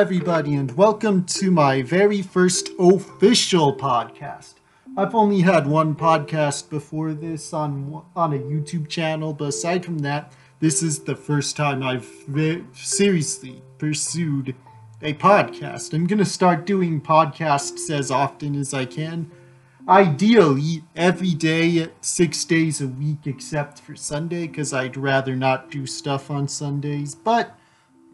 everybody, and welcome to my very first official podcast. I've only had one podcast before this on on a YouTube channel, but aside from that, this is the first time I've ve- seriously pursued a podcast. I'm gonna start doing podcasts as often as I can. Ideally, every day, six days a week, except for Sunday, because I'd rather not do stuff on Sundays. But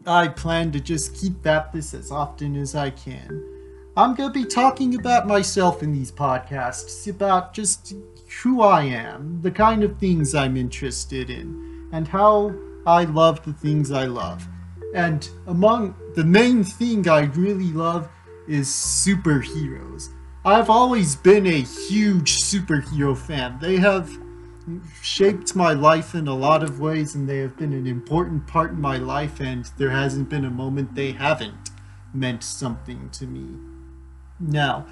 I plan to just keep at this as often as I can. I'm going to be talking about myself in these podcasts, about just who I am, the kind of things I'm interested in, and how I love the things I love. And among the main thing I really love is superheroes. I've always been a huge superhero fan. They have shaped my life in a lot of ways and they have been an important part in my life and there hasn't been a moment they haven't meant something to me. Now,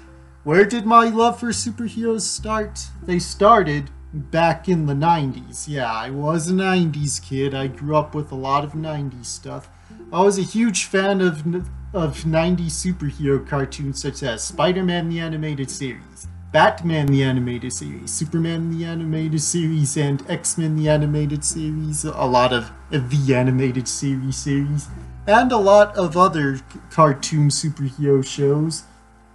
where did my love for superheroes start? They started back in the 90s. Yeah, I was a 90s kid. I grew up with a lot of 90s stuff. I was a huge fan of of 90s superhero cartoons such as Spider-Man the animated series, Batman the animated series, Superman the animated series, and X-Men the animated series, a lot of the animated series series, and a lot of other cartoon superhero shows.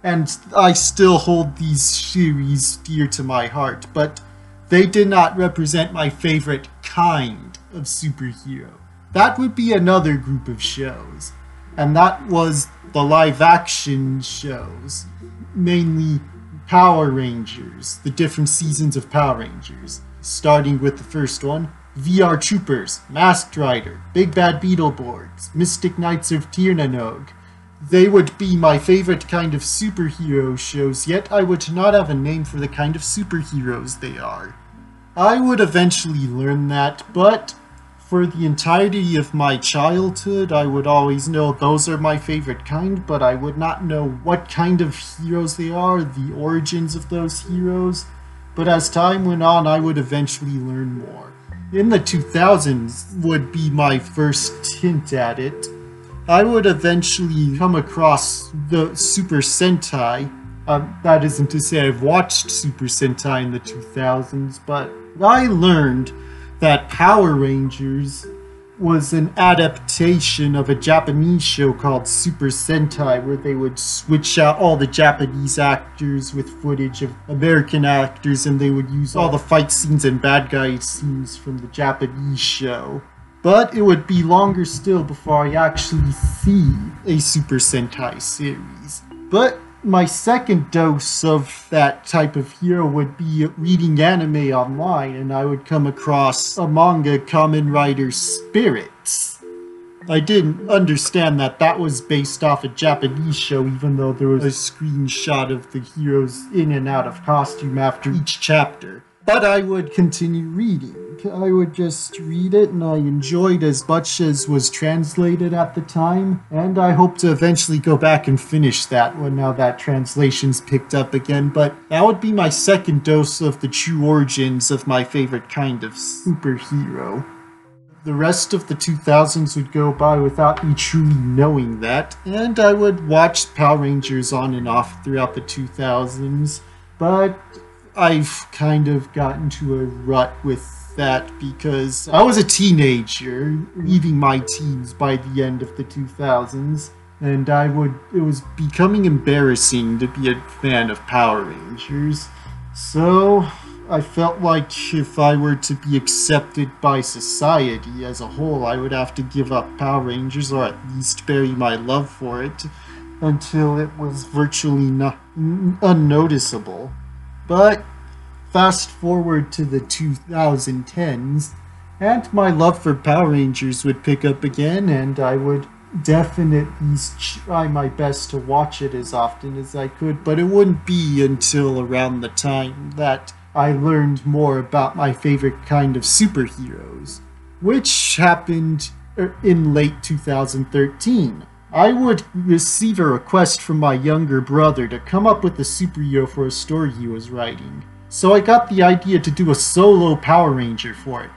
And I still hold these series dear to my heart, but they did not represent my favorite kind of superhero. That would be another group of shows, and that was the live action shows, mainly Power Rangers, the different seasons of Power Rangers, starting with the first one VR Troopers, Masked Rider, Big Bad Beetleborgs, Mystic Knights of Tirnanog. They would be my favorite kind of superhero shows, yet I would not have a name for the kind of superheroes they are. I would eventually learn that, but for the entirety of my childhood, I would always know those are my favorite kind, but I would not know what kind of heroes they are, the origins of those heroes. But as time went on, I would eventually learn more. In the 2000s would be my first hint at it. I would eventually come across the Super Sentai. Uh, that isn't to say I've watched Super Sentai in the 2000s, but I learned that Power Rangers was an adaptation of a Japanese show called Super Sentai, where they would switch out all the Japanese actors with footage of American actors, and they would use all the fight scenes and bad guy scenes from the Japanese show. But it would be longer still before I actually see a Super Sentai series. But my second dose of that type of hero would be reading anime online, and I would come across a manga, Kamen Rider Spirits. I didn't understand that that was based off a Japanese show, even though there was a screenshot of the heroes in and out of costume after each chapter. But I would continue reading. I would just read it, and I enjoyed as much as was translated at the time. And I hope to eventually go back and finish that one now that translation's picked up again. But that would be my second dose of the true origins of my favorite kind of superhero. The rest of the 2000s would go by without me truly knowing that, and I would watch Power Rangers on and off throughout the 2000s. But I've kind of gotten to a rut with that because I was a teenager, leaving my teens by the end of the 2000s, and I would it was becoming embarrassing to be a fan of Power Rangers. So I felt like if I were to be accepted by society as a whole, I would have to give up Power Rangers or at least bury my love for it until it was virtually not unnoticeable. But fast forward to the 2010s, and my love for Power Rangers would pick up again, and I would definitely try my best to watch it as often as I could, but it wouldn't be until around the time that I learned more about my favorite kind of superheroes, which happened er, in late 2013. I would receive a request from my younger brother to come up with a superhero for a story he was writing. So I got the idea to do a solo Power Ranger for it.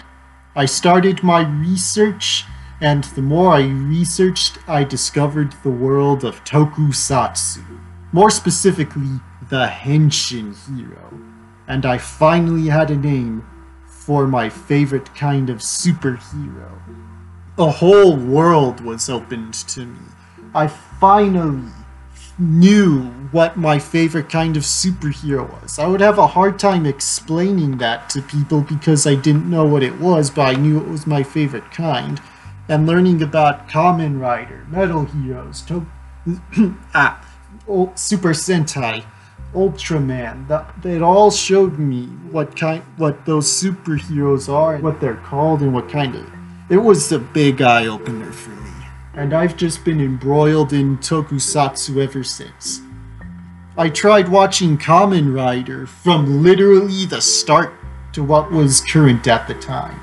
I started my research And the more I researched, I discovered the world of tokusatsu. More specifically, the Henshin hero. And I finally had a name for my favorite kind of superhero. A whole world was opened to me. I finally knew what my favorite kind of superhero was. I would have a hard time explaining that to people because I didn't know what it was, but I knew it was my favorite kind. And learning about Kamen Rider, Metal Heroes, to- ah, Super Sentai, Ultraman, that it all showed me what kind, what those superheroes are, what they're called, and what kind of. It was a big eye opener for me and I've just been embroiled in tokusatsu ever since. I tried watching Kamen Rider from literally the start to what was current at the time.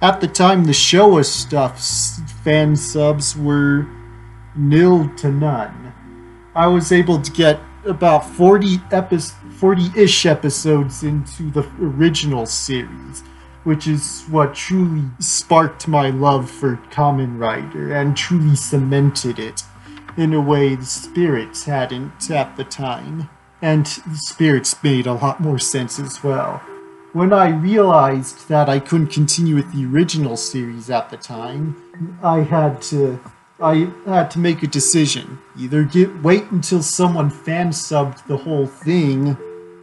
At the time, the Showa stuff's fan subs were nil to none. I was able to get about 40 epi- 40-ish episodes into the original series which is what truly sparked my love for Kamen Rider and truly cemented it in a way the spirits hadn't at the time. And the spirits made a lot more sense as well. When I realized that I couldn't continue with the original series at the time, I had to I had to make a decision. Either get wait until someone fan subbed the whole thing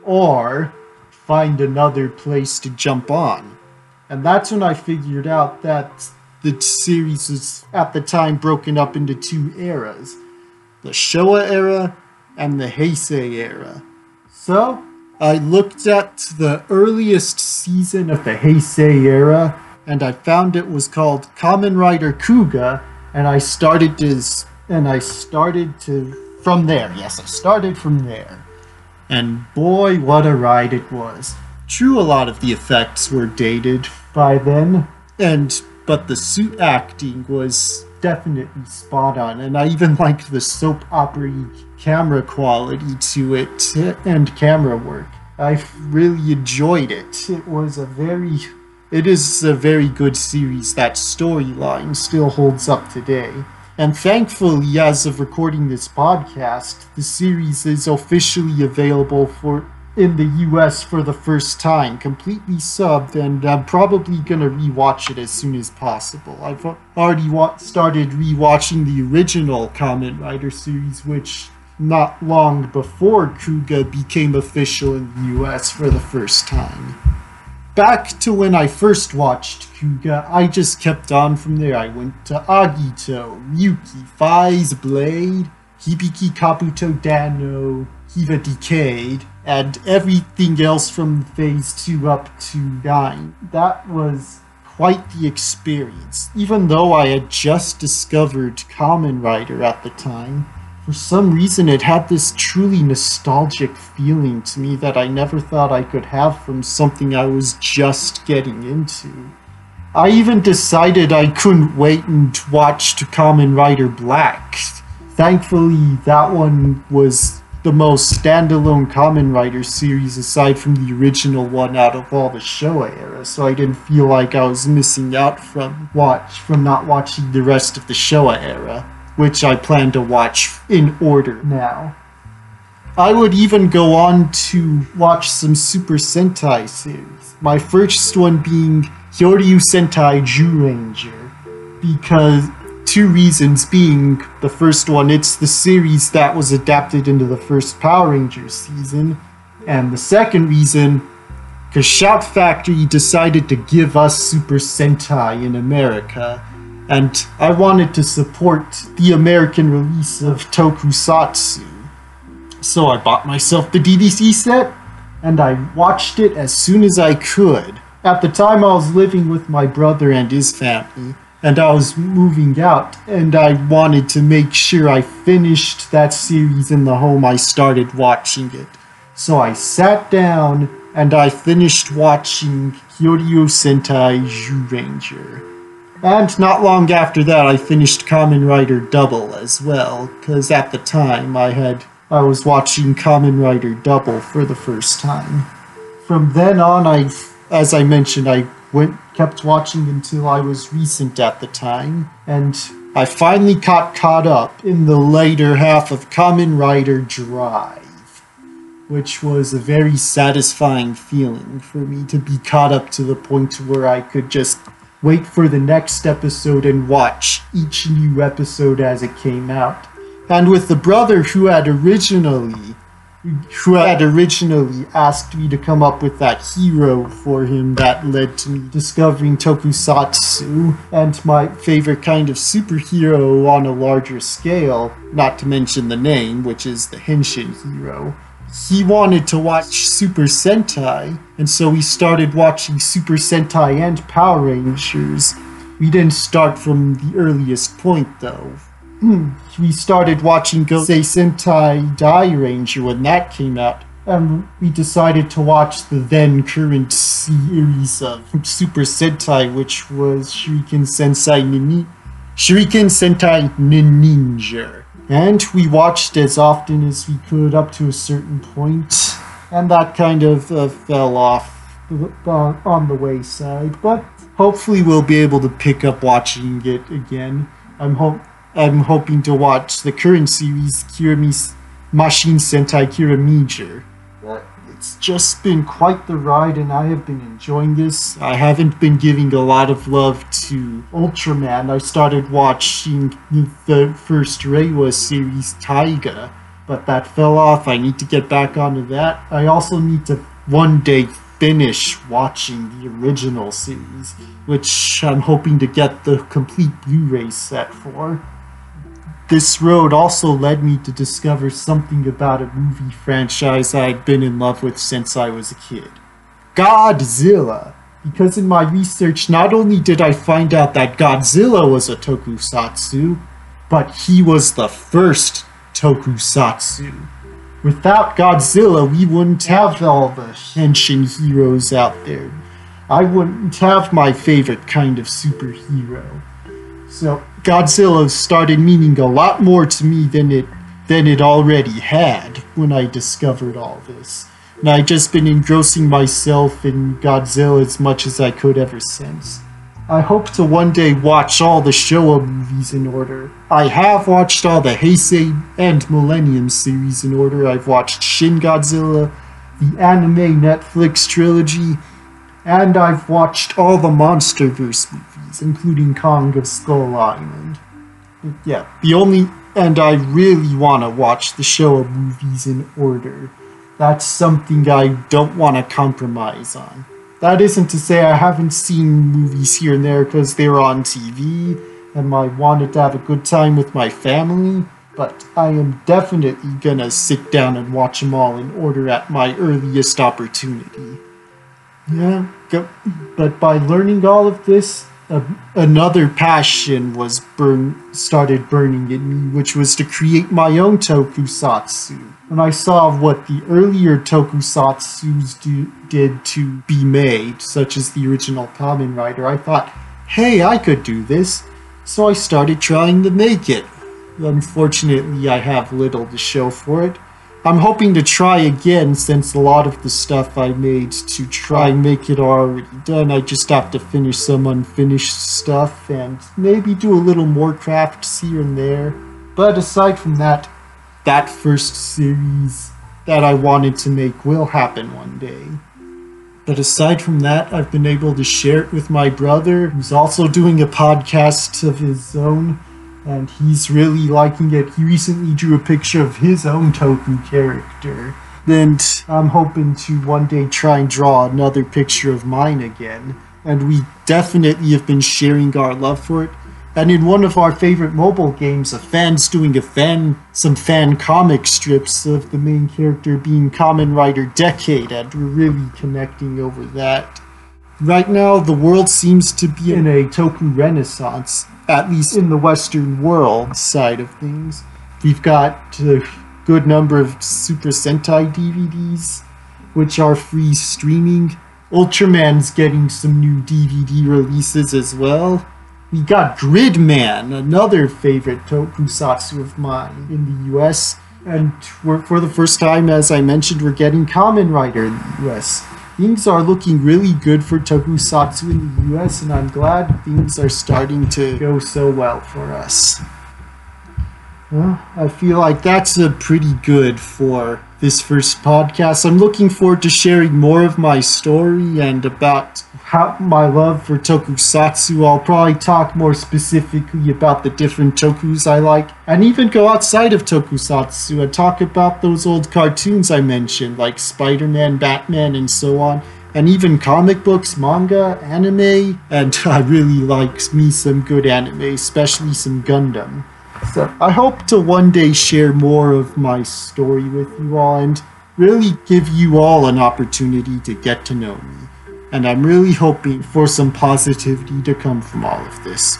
or find another place to jump on. And that's when I figured out that the series was at the time broken up into two eras the Showa era and the Heisei era. So, I looked at the earliest season of the Heisei era and I found it was called Kamen Rider Kuuga and I started to and I started to from there. Yes, I started from there. And boy, what a ride it was. True, a lot of the effects were dated by then, and but the suit acting was definitely spot on, and I even liked the soap opera camera quality to it and camera work. I really enjoyed it. It was a very it is a very good series. That storyline still holds up today. And thankfully, as of recording this podcast, the series is officially available for in the US for the first time, completely subbed, and I'm probably gonna rewatch it as soon as possible. I've already started rewatching the original Kamen Rider series, which not long before Kuuga became official in the US for the first time. Back to when I first watched Kuuga, I just kept on from there. I went to Agito, Ryuki, Faiz Blade, Hibiki Kabuto Den-O, Kiva Decade, and everything else from phase 2 up to 9. That was quite the experience. Even though I had just discovered Kamen Rider at the time, for some reason it had this truly nostalgic feeling to me that I never thought I could have from something I was just getting into. I even decided I couldn't wait and watch Kamen Rider Black. Thankfully, that one was the most standalone Kamen Rider series aside from the original one out of all the Showa era, so I didn't feel like I was missing out from watch from not watching the rest of the Showa era, which I plan to watch in order now. I would even go on to watch some Super Sentai series. My first one being Kyoryu Sentai Zyuranger, because two reasons being the first one, it's the series that was adapted into the first Power Rangers season, and the second reason, because Shout Factory decided to give us Super Sentai in America, and I wanted to support the American release of Tokusatsu. So I bought myself the DVC set, and I watched it as soon as I could. At the time, I was living with my brother and his family, and I was moving out, and I wanted to make sure I finished that series in the home I started watching it. So I sat down and I finished watching Kyoryu Sentai Zyuranger. And not long after that, I finished Kamen Rider Double as well, because at the time I had I was watching Kamen Rider Double for the first time. From then on, I, as I mentioned, I went kept watching until I was recent at the time, and I finally got caught up in the later half of Kamen Rider Drive, which was a very satisfying feeling for me to be caught up to the point where I could just wait for the next episode and watch each new episode as it came out. And with the brother who had originally who had originally asked me to come up with that hero for him that led to me discovering tokusatsu and my favorite kind of superhero on a larger scale, not to mention the name, which is the Henshin hero. He wanted to watch Super Sentai, and so we started watching Super Sentai and Power Rangers. We didn't start from the earliest point though we started watching Gosei Sentai Dairanger when that came out. And we decided to watch the then current series of Super Sentai, which was Shuriken Sensei Nini. Shuriken Sentai Ninninger. And we watched as often as we could up to a certain point, and that kind of uh, fell off on, on the wayside. But hopefully, we'll be able to pick up watching it again. I'm hope I'm hoping to watch the current series, Kirami's Mashin Sentai Kiramager. It's just been quite the ride, and I have been enjoying this. I haven't been giving a lot of love to Ultraman. I started watching the first Reiwa series, Taiga, but that fell off. I need to get back onto that. I also need to one day finish watching the original series, which I'm hoping to get the complete Blu ray set for. This road also led me to discover something about a movie franchise I'd been in love with since I was a kid Godzilla. Because in my research, not only did I find out that Godzilla was a tokusatsu, but he was the first tokusatsu. Without Godzilla, we wouldn't have all the Henshin heroes out there. I wouldn't have my favorite kind of superhero. So Godzilla started meaning a lot more to me than it than it already had when I discovered all this. And I've just been engrossing myself in Godzilla as much as I could ever since. I hope to one day watch all the Showa movies in order. I have watched all the Heisei and Millennium series in order. I've watched Shin Godzilla, the anime Netflix trilogy, and I've watched all the MonsterVerse movies, including Kong of Skull Island. Yeah, the only. And I really want to watch the Showa movies in order. That's something I don't want to compromise on. That isn't to say I haven't seen movies here and there because they were on TV and I wanted to have a good time with my family, but I am definitely gonna sit down and watch them all in order at my earliest opportunity. Yeah, go, but by learning all of this, uh, another passion was burn started burning in me, which was to create my own tokusatsu. When I saw what the earlier tokusatsus do, did to be made, such as the original Kamen Rider, I thought, hey, I could do this. So I started trying to make it. Unfortunately, I have little to show for it. I'm hoping to try again since a lot of the stuff I made to try and make it already done. I just have to finish some unfinished stuff and maybe do a little more crafts here and there. But aside from that, that first series that I wanted to make will happen one day. But aside from that, I've been able to share it with my brother, who's also doing a podcast of his own and he's really liking it. He recently drew a picture of his own Toku character. And I'm hoping to one day try and draw another picture of mine again. And we definitely have been sharing our love for it. And in one of our favorite mobile games, a fan's doing a fan some fan comic strips of the main character being Kamen Rider Decade, and we're really connecting over that. Right now, the world seems to be in a Toku renaissance, at least in the Western world side of things. We've got a good number of Super Sentai DVDs, which are free streaming. Ultraman's getting some new DVD releases as well. We got Gridman, another favorite tokusatsu of mine in the US. And for the first time, as I mentioned, we're getting Kamen Rider in the US. Things are looking really good for tokusatsu in the US, and I'm glad things are starting to go so well for us. Well, I feel like that's a pretty good for this first podcast. I'm looking forward to sharing more of my story and about how my love for tokusatsu. I'll probably talk more specifically about the different tokus I like, and even go outside of tokusatsu and talk about those old cartoons I mentioned, like Spider Man, Batman, and so on. And even comic books, manga, anime, and I really like me some good anime, especially some Gundam. So I hope to one day share more of my story with you all and really give you all an opportunity to get to know me. And I'm really hoping for some positivity to come from all of this.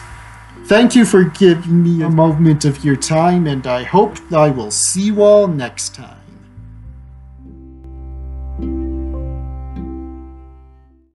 Thank you for giving me a moment of your time, and I hope I will see you all next time.